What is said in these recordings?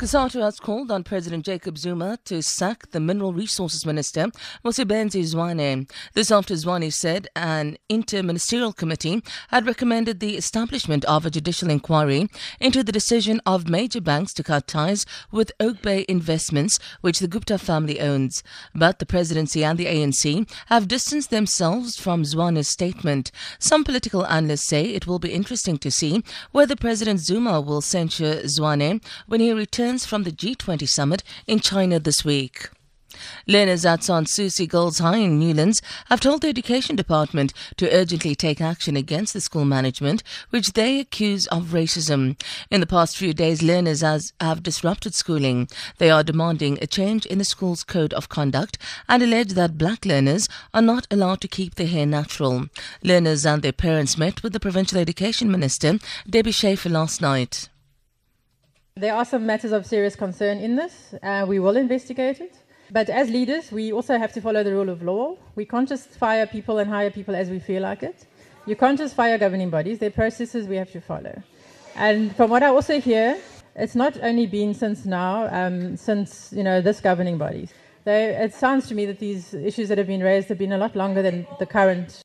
COSATU has called on President Jacob Zuma to sack the Mineral Resources Minister, Mosebenzi Zwane. This after Zwane said an interministerial committee had recommended the establishment of a judicial inquiry into the decision of major banks to cut ties with Oak Bay Investments, which the Gupta family owns. But the presidency and the ANC have distanced themselves from Zwane's statement. Some political analysts say it will be interesting to see whether President Zuma will censure Zwane when he returns from the G20 summit in China this week. Learners at Susi Girls High in Newlands have told the Education Department to urgently take action against the school management, which they accuse of racism. In the past few days, learners has, have disrupted schooling. They are demanding a change in the school's code of conduct and allege that black learners are not allowed to keep their hair natural. Learners and their parents met with the Provincial Education Minister, Debbie Schäfer, last night. There are some matters of serious concern in this. Uh, we will investigate it. But as leaders, we also have to follow the rule of law. We can't just fire people and hire people as we feel like it. You can't just fire governing bodies. There are processes we have to follow. And from what I also hear, it's not only been since now, um, since you know this governing body. It sounds to me that these issues that have been raised have been a lot longer than the current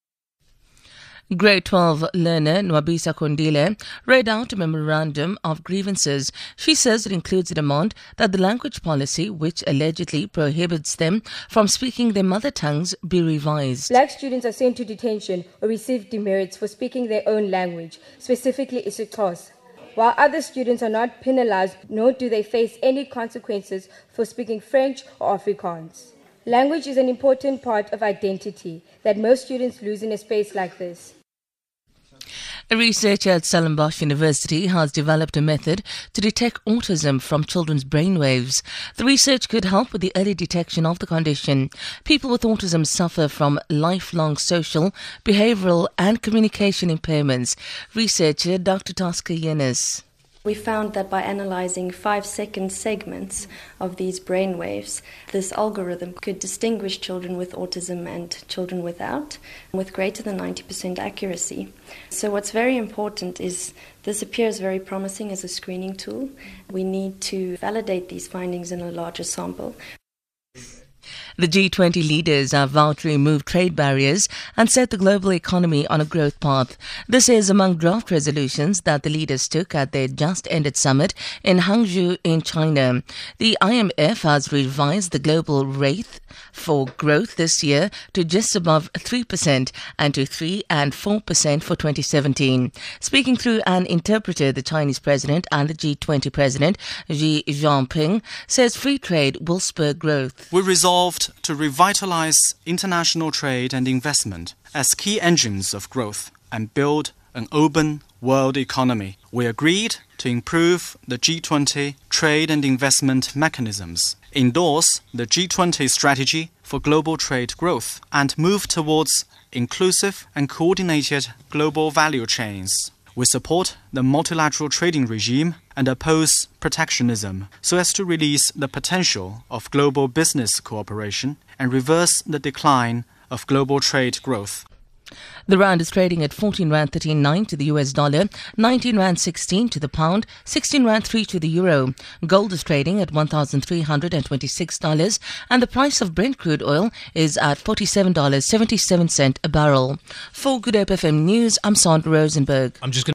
Grade 12 learner Nwabisa Kondile read out a memorandum of grievances. She says it includes a demand that the language policy, which allegedly prohibits them from speaking their mother tongues, be revised. Black students are sent to detention or receive demerits for speaking their own language, specifically isiXhosa. While other students are not penalized, nor do they face any consequences for speaking French or Afrikaans. Language is an important part of identity that most students lose in a space like this. A researcher at Stellenbosch University has developed a method to detect autism from children's brainwaves. The research could help with the early detection of the condition. People with autism suffer from lifelong social, behavioral, and communication impairments. Researcher Dr. Tosca Heunis. We found that by analyzing five second segments of these brain waves, this algorithm could distinguish children with autism and children without with greater than 90% accuracy. So, what's very important is this appears very promising as a screening tool. We need to validate these findings in a larger sample. The G20 leaders have vowed to remove trade barriers and set the global economy on a growth path. This is among draft resolutions that the leaders took at their just ended summit in Hangzhou in China. The IMF has revised the global rate for growth this year to just above 3% and to 3 and 4% for 2017. Speaking through an interpreter, the Chinese president and the G20 president, Xi Jinping, says free trade will spur growth. We resolved to revitalize international trade and investment as key engines of growth and build an open world economy. We agreed to improve the G20 trade and investment mechanisms, endorse the G20 strategy for global trade growth, and move towards inclusive and coordinated global value chains. We support the multilateral trading regime and oppose protectionism so as to release the potential of global business cooperation and reverse the decline of global trade growth. The rand is trading at 14 rand 39 to the US dollar, 19 rand 16 to the pound, 16 rand 3 to the euro. Gold is trading at $1,326 and the price of Brent crude oil is at $47.77 a barrel. For Good Hope FM News, I'm Sandra Rosenberg. I'm just going